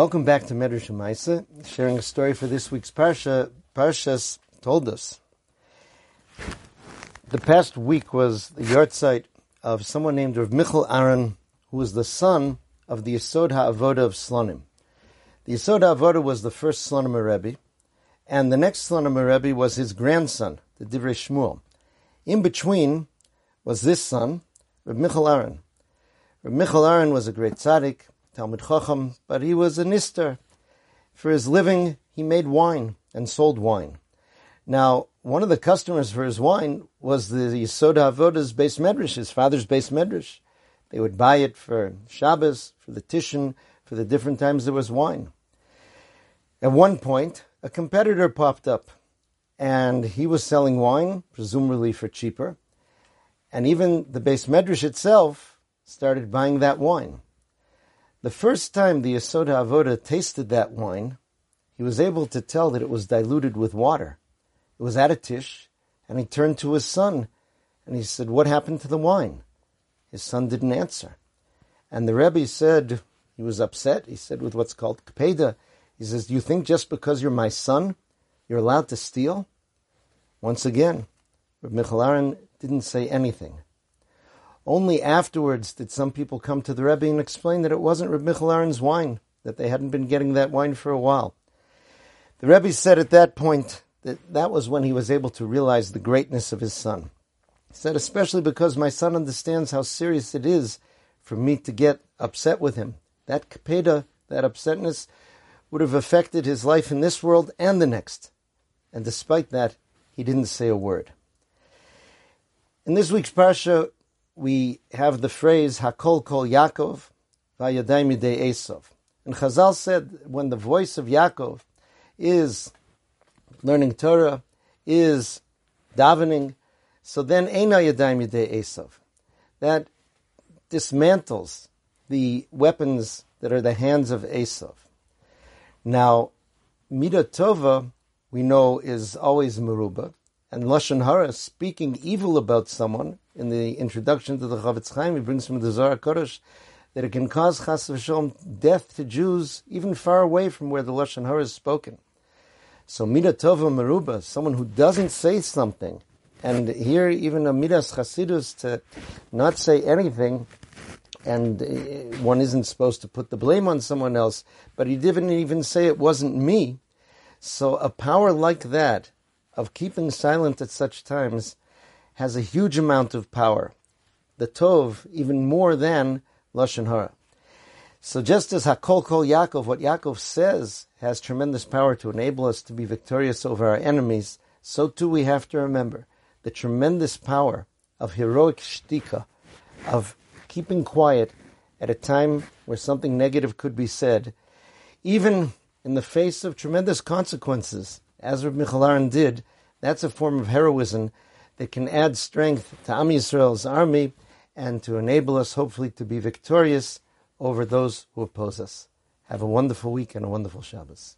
Welcome back to Medrash Maisa, sharing a story for this week's Parsha. Parshas Toldos. The past week was the yahrzeit of someone named Rav Michel Aaron, who was the son of the Yesod Ha'avodah of Slonim. The Yesod Ha'avodah was the first Slonim Rebbe, and the next Slonim Rebbe was his grandson, the Divrei Shmuel. In between was this son, Rav Michel Aaron. Rav Michel Aaron was a great tzaddik, Talmud Chacham, but he was a nister. For his living, he made wine and sold wine. Now, one of the customers for his wine was the Yesod Ha'avodah's beis medrash, his father's beis medrash. They would buy it for Shabbos, for the Tishin, for the different times there was wine. At one point, a competitor popped up, and he was selling wine, presumably for cheaper, and even the beis medrash itself started buying that wine. The first time the Yesod Avoda tasted that wine, he was able to tell that it was diluted with water. It was at a tish, and he turned to his son, and he said, What happened to the wine? His son didn't answer. And the Rebbe said, he was upset. He said, with what's called kapeda, he says, Do you think just because you're my son, you're allowed to steal? Once again, Reb Michel Aaron didn't say anything. Only afterwards did some people come to the Rebbe and explain that it wasn't Reb Michel Aaron's wine, that they hadn't been getting that wine for a while. The Rebbe said at that point that that was when he was able to realize the greatness of his son. He said, especially because my son understands how serious it is for me to get upset with him. That kapeda, that upsetness, would have affected his life in this world and the next. And despite that, he didn't say a word. In this week's parsha, we have the phrase Hakol Kol Yaakov Vayadai Midei Esav. And Chazal said when the voice of Yaakov is learning Torah, is davening, so then Eina Yadai Midei Esav. That dismantles the weapons that are the hands of Esav. Now, Midah Tova, we know, is always Meruba, and Lashon Hara, speaking evil about someone, in the introduction to the Chofetz Chaim, he brings from the Zohar Kodesh that it can cause chas v'shalom death to Jews even far away from where the Lashon Hara is spoken. So Midah Tova Meruba, someone who doesn't say something, and here even a Midas Chasidus to not say anything, and uh, one isn't supposed to put the blame on someone else, but he didn't even say it wasn't me. So a power like that, of keeping silent at such times, has a huge amount of power. The Tov, even more than Lashon Hara. So just as Hakol Kol Yaakov, what Yaakov says has tremendous power to enable us to be victorious over our enemies, so too we have to remember the tremendous power of heroic shtika, of keeping quiet at a time where something negative could be said, even in the face of tremendous consequences, as Reb Michel Aaron did, that's a form of heroism that can add strength to Am Yisrael's army and to enable us, hopefully, to be victorious over those who oppose us. Have a wonderful week and a wonderful Shabbos.